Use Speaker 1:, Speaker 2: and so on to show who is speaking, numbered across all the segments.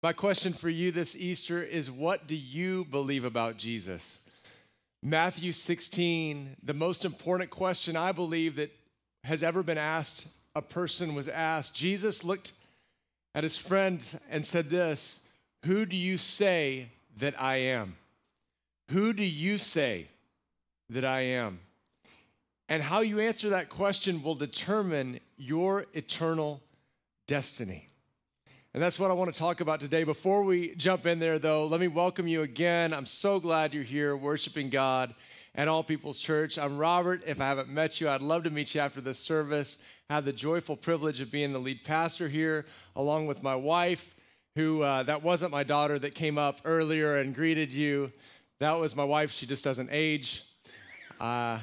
Speaker 1: My question for you this Easter is what do you believe about Jesus? Matthew 16, the most important question I believe that has ever been asked, a person was asked. Jesus looked at his friends and said, This, who do you say that I am? Who do you say that I am? And how you answer that question will determine your eternal destiny. And that's what I want to talk about today. Before we jump in there, though, let me welcome you again. I'm so glad you're here worshiping God and All People's Church. I'm Robert. If I haven't met you, I'd love to meet you after this service. I have the joyful privilege of being the lead pastor here, along with my wife, who uh, that wasn't my daughter that came up earlier and greeted you. That was my wife. She just doesn't age. Uh,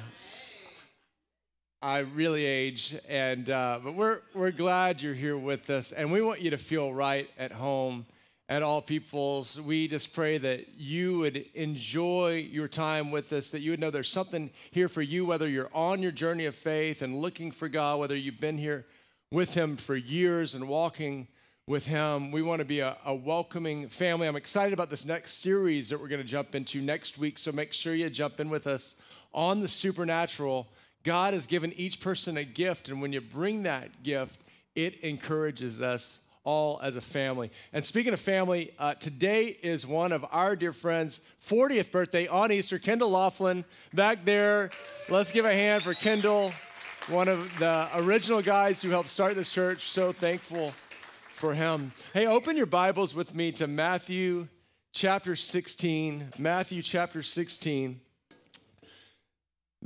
Speaker 1: I really age, and uh, but we're we're glad you're here with us, and we want you to feel right at home at all peoples. We just pray that you would enjoy your time with us, that you would know there's something here for you, whether you're on your journey of faith and looking for God, whether you've been here with Him for years and walking with Him. We want to be a, a welcoming family. I'm excited about this next series that we're going to jump into next week, so make sure you jump in with us on the supernatural God has given each person a gift, and when you bring that gift, it encourages us all as a family. And speaking of family, uh, today is one of our dear friends' 40th birthday on Easter. Kendall Laughlin back there. Let's give a hand for Kendall, one of the original guys who helped start this church. So thankful for him. Hey, open your Bibles with me to Matthew chapter 16. Matthew chapter 16.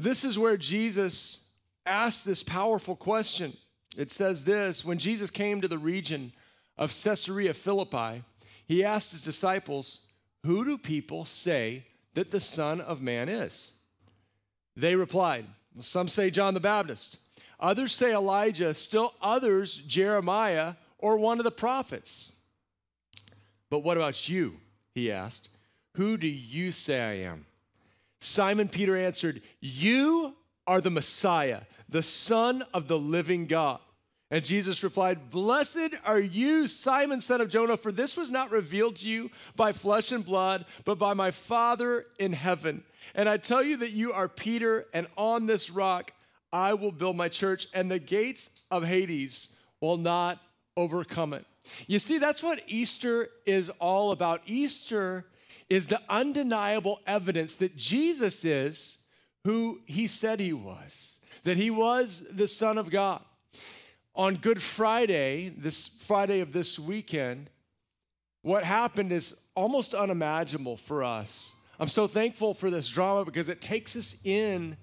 Speaker 1: This is where Jesus asked this powerful question. It says this When Jesus came to the region of Caesarea Philippi, he asked his disciples, Who do people say that the Son of Man is? They replied, well, Some say John the Baptist, others say Elijah, still others Jeremiah or one of the prophets. But what about you? He asked, Who do you say I am? Simon Peter answered, You are the Messiah, the Son of the living God. And Jesus replied, Blessed are you, Simon, son of Jonah, for this was not revealed to you by flesh and blood, but by my Father in heaven. And I tell you that you are Peter, and on this rock I will build my church, and the gates of Hades will not overcome it. You see, that's what Easter is all about. Easter is the undeniable evidence that Jesus is who he said he was, that he was the Son of God. On Good Friday, this Friday of this weekend, what happened is almost unimaginable for us. I'm so thankful for this drama because it takes us in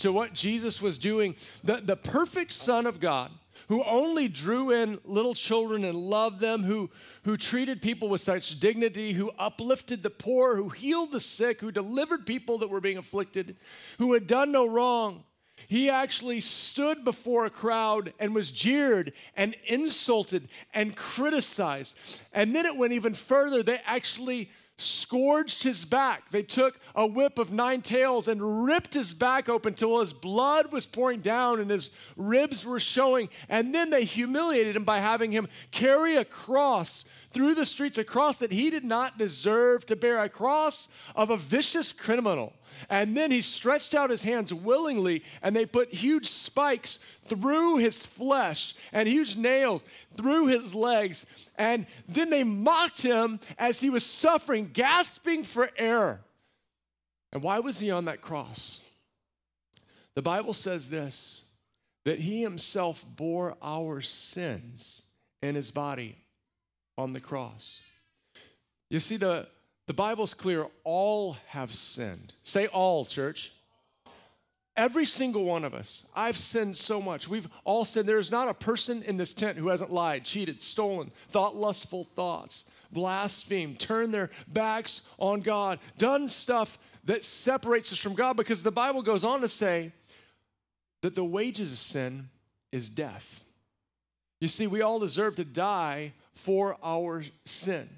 Speaker 1: to what Jesus was doing. The, the perfect Son of God who only drew in little children and loved them, who, who treated people with such dignity, who uplifted the poor, who healed the sick, who delivered people that were being afflicted, who had done no wrong. He actually stood before a crowd and was jeered and insulted and criticized. And then it went even further. They actually scourged his back. They took a whip of nine tails and ripped his back open till his blood was pouring down and his ribs were showing. And then they humiliated him by having him carry a cross through the streets, a cross that he did not deserve to bear, a cross of a vicious criminal. And then he stretched out his hands willingly, and they put huge spikes through his flesh and huge nails through his legs. And then they mocked him as he was suffering, gasping for air. And why was he on that cross? The Bible says this that he himself bore our sins in his body on the cross. You see, the, the Bible's clear all have sinned. Say all, church. Every single one of us. I've sinned so much. We've all sinned. There is not a person in this tent who hasn't lied, cheated, stolen, thought lustful thoughts, blasphemed, turned their backs on God, done stuff that separates us from God because the Bible goes on to say that the wages of sin is death. You see, we all deserve to die for our sin.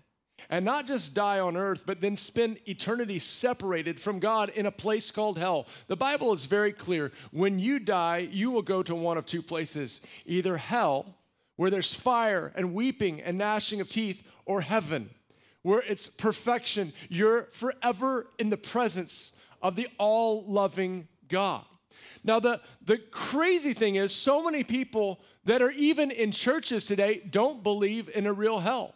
Speaker 1: And not just die on earth, but then spend eternity separated from God in a place called hell. The Bible is very clear. When you die, you will go to one of two places either hell, where there's fire and weeping and gnashing of teeth, or heaven, where it's perfection. You're forever in the presence of the all loving God. Now, the, the crazy thing is, so many people that are even in churches today don't believe in a real hell.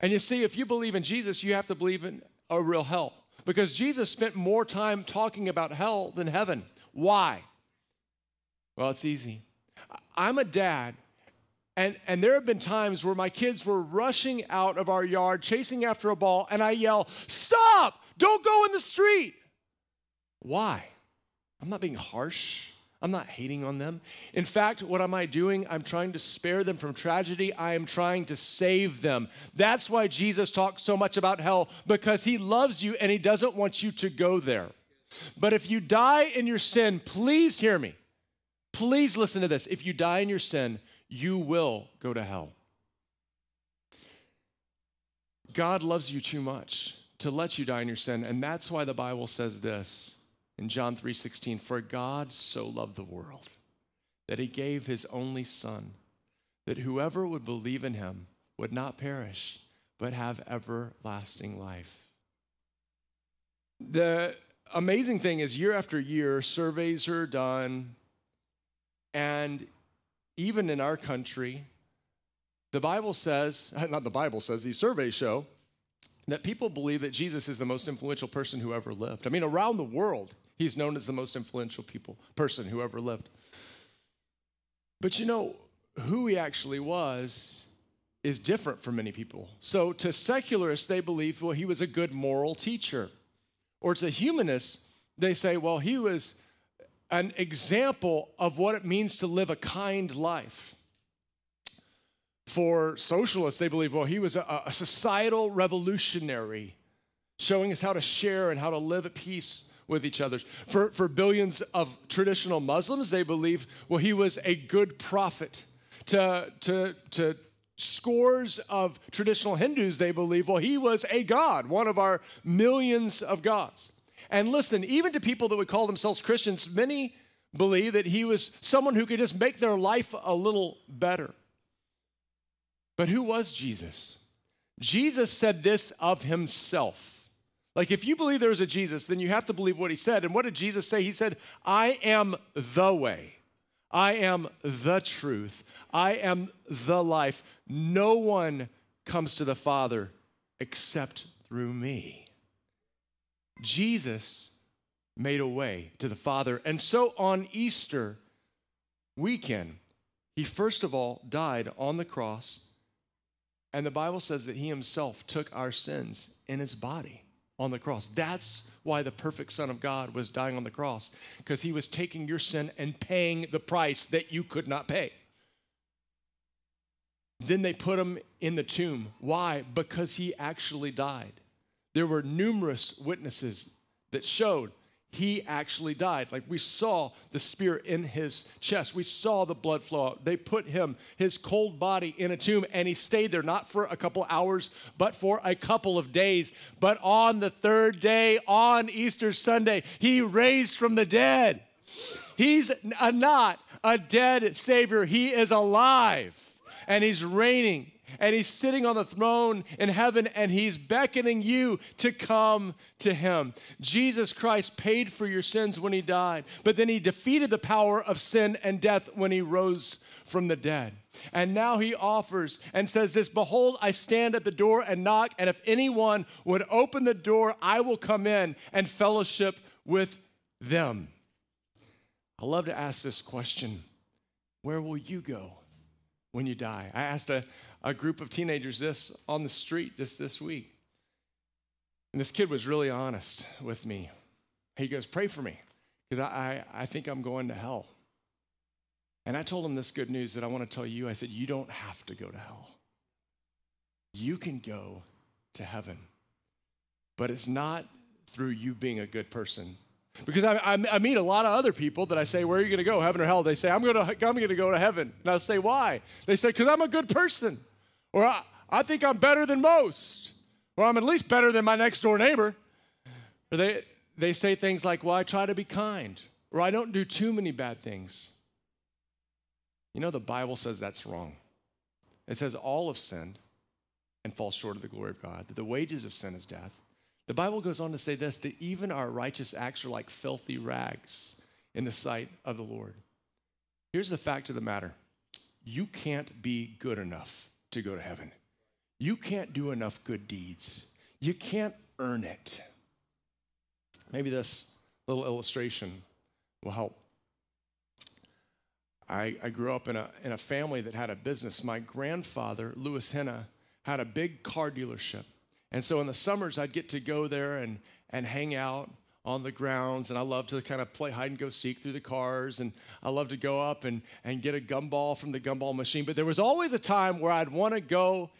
Speaker 1: And you see, if you believe in Jesus, you have to believe in a real hell because Jesus spent more time talking about hell than heaven. Why? Well, it's easy. I'm a dad, and, and there have been times where my kids were rushing out of our yard, chasing after a ball, and I yell, Stop! Don't go in the street. Why? I'm not being harsh. I'm not hating on them. In fact, what am I doing? I'm trying to spare them from tragedy. I am trying to save them. That's why Jesus talks so much about hell, because he loves you and he doesn't want you to go there. But if you die in your sin, please hear me. Please listen to this. If you die in your sin, you will go to hell. God loves you too much to let you die in your sin, and that's why the Bible says this in John 3:16, "For God so loved the world that he gave his only son, that whoever would believe in him would not perish, but have everlasting life." The amazing thing is year after year surveys are done and even in our country the Bible says, not the Bible says, these surveys show that people believe that Jesus is the most influential person who ever lived. I mean, around the world, He's known as the most influential people, person who ever lived. But you know, who he actually was is different for many people. So to secularists, they believe, well, he was a good moral teacher. Or to humanists, they say, well, he was an example of what it means to live a kind life. For socialists, they believe, well, he was a, a societal revolutionary, showing us how to share and how to live at peace with each other. For, for billions of traditional Muslims, they believe, well, he was a good prophet. To, to, to scores of traditional Hindus, they believe, well, he was a god, one of our millions of gods. And listen, even to people that would call themselves Christians, many believe that he was someone who could just make their life a little better. But who was Jesus? Jesus said this of himself. Like, if you believe there is a Jesus, then you have to believe what he said. And what did Jesus say? He said, I am the way. I am the truth. I am the life. No one comes to the Father except through me. Jesus made a way to the Father. And so on Easter weekend, he first of all died on the cross. And the Bible says that he himself took our sins in his body on the cross. That's why the perfect Son of God was dying on the cross, because he was taking your sin and paying the price that you could not pay. Then they put him in the tomb. Why? Because he actually died. There were numerous witnesses that showed he actually died. Like we saw the spear in his chest, we saw the blood flow out. They put him, his cold body, in a tomb, and he stayed there not for a couple hours, but for a couple of days. But on the third day, on Easter Sunday, he raised from the dead. He's a, not a dead Savior, he is alive and he's reigning and he's sitting on the throne in heaven and he's beckoning you to come to him. Jesus Christ paid for your sins when he died, but then he defeated the power of sin and death when he rose from the dead. And now he offers and says this Behold, I stand at the door and knock, and if anyone would open the door, I will come in and fellowship with them. I love to ask this question Where will you go when you die? I asked a, a group of teenagers this on the street just this week. And this kid was really honest with me. He goes, Pray for me, because I, I, I think I'm going to hell. And I told him this good news that I want to tell you. I said, You don't have to go to hell, you can go to heaven. But it's not through you being a good person. Because I, I, I, meet a lot of other people that I say, Where are you going to go, heaven or hell? They say, I'm going to, I'm going to go to heaven. And I'll say, Why? They say, Because I'm a good person. Or I, I think I'm better than most. Or I'm at least better than my next door neighbor. Or they, they say things like, well, I try to be kind. Or I don't do too many bad things. You know, the Bible says that's wrong. It says all have sinned and fall short of the glory of God, that the wages of sin is death. The Bible goes on to say this that even our righteous acts are like filthy rags in the sight of the Lord. Here's the fact of the matter you can't be good enough to go to heaven, you can't do enough good deeds, you can't earn it. Maybe this little illustration will help. I, I grew up in a, in a family that had a business. My grandfather, Louis Henna, had a big car dealership. And so in the summers, I'd get to go there and, and hang out on the grounds. And I love to kind of play hide and go seek through the cars. And I love to go up and, and get a gumball from the gumball machine. But there was always a time where I'd want to go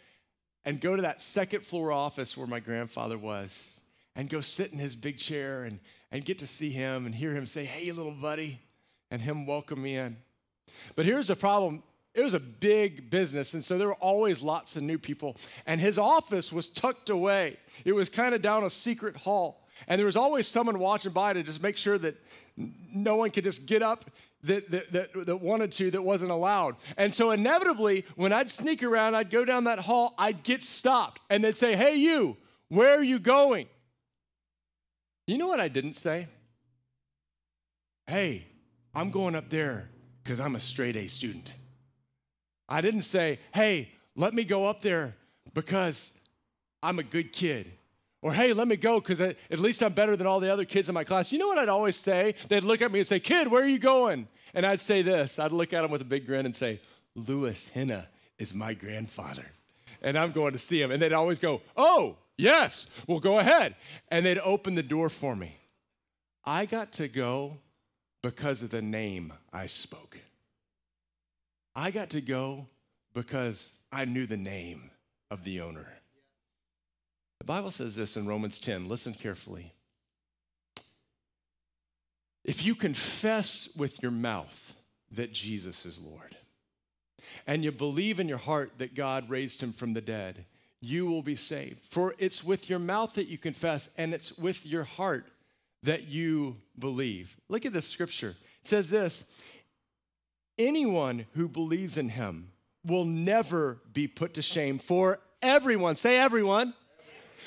Speaker 1: and go to that second floor office where my grandfather was and go sit in his big chair and, and get to see him and hear him say, Hey, little buddy, and him welcome me in. But here's the problem it was a big business, and so there were always lots of new people. And his office was tucked away, it was kind of down a secret hall. And there was always someone watching by to just make sure that no one could just get up that, that, that, that, wanted to that wasn't allowed. And so inevitably, when I'd sneak around, I'd go down that hall, I'd get stopped. And they'd say, Hey, you, where are you going? You know what I didn't say? Hey, I'm going up there because I'm a straight A student. I didn't say, hey, let me go up there because I'm a good kid. Or, hey, let me go because at least I'm better than all the other kids in my class. You know what I'd always say? They'd look at me and say, Kid, where are you going? And I'd say this I'd look at them with a big grin and say, Louis Henna is my grandfather. And I'm going to see him. And they'd always go, Oh, yes, well, go ahead. And they'd open the door for me. I got to go because of the name I spoke. I got to go because I knew the name of the owner. The Bible says this in Romans 10. Listen carefully. If you confess with your mouth that Jesus is Lord, and you believe in your heart that God raised him from the dead, you will be saved. For it's with your mouth that you confess, and it's with your heart that you believe. Look at this scripture. It says this anyone who believes in him will never be put to shame. For everyone, say everyone,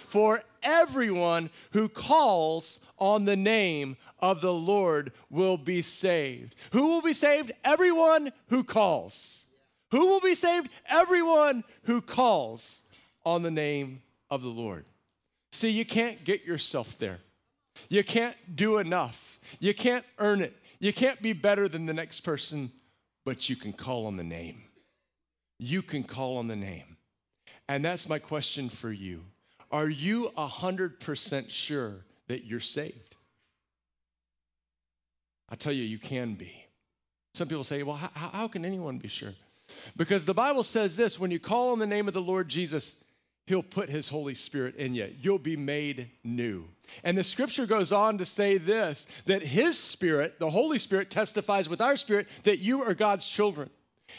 Speaker 1: for everyone who calls on the name of the Lord will be saved. Who will be saved? Everyone who calls. Who will be saved? Everyone who calls on the name of the Lord. See, you can't get yourself there. You can't do enough. You can't earn it. You can't be better than the next person but you can call on the name. You can call on the name. And that's my question for you. Are you 100% sure that you're saved? I tell you, you can be. Some people say, well, how, how can anyone be sure? Because the Bible says this when you call on the name of the Lord Jesus, He'll put His Holy Spirit in you. You'll be made new. And the scripture goes on to say this that His Spirit, the Holy Spirit, testifies with our spirit that you are God's children.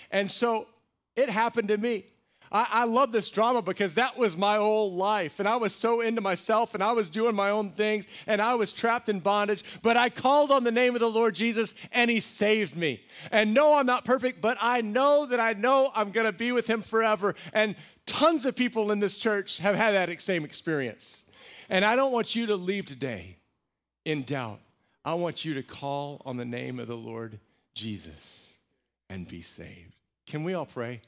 Speaker 1: And so it happened to me. I, I, love this drama because that was my whole life. And I was so into myself and I was doing my own things and I was trapped in bondage. But I called on the name of the Lord Jesus and He saved me. And no, I'm not perfect, but I know that I know I'm going to be with Him forever. And tons of people in this church have had that same experience. And I don't want you to leave today in doubt. I want you to call on the name of the Lord Jesus and be saved. Can we all pray?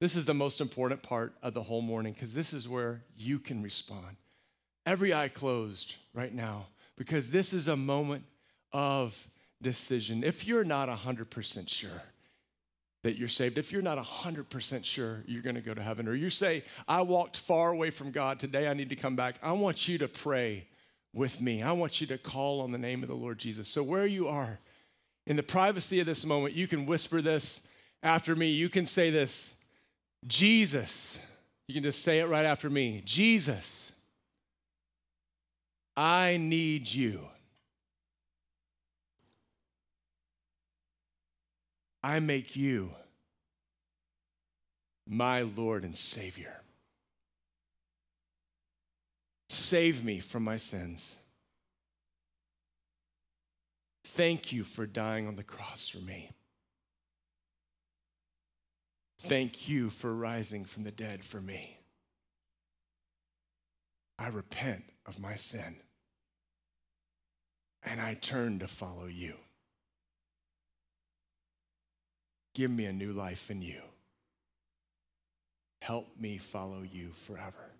Speaker 1: This is the most important part of the whole morning because this is where you can respond. Every eye closed right now because this is a moment of decision. If you're not 100% sure that you're saved, if you're not 100% sure you're going to go to heaven, or you say, I walked far away from God, today I need to come back, I want you to pray with me. I want you to call on the name of the Lord Jesus. So, where you are, in the privacy of this moment, you can whisper this after me. You can say this Jesus. You can just say it right after me Jesus, I need you. I make you my Lord and Savior. Save me from my sins. Thank you for dying on the cross for me. Thank you for rising from the dead for me. I repent of my sin and I turn to follow you. Give me a new life in you. Help me follow you forever.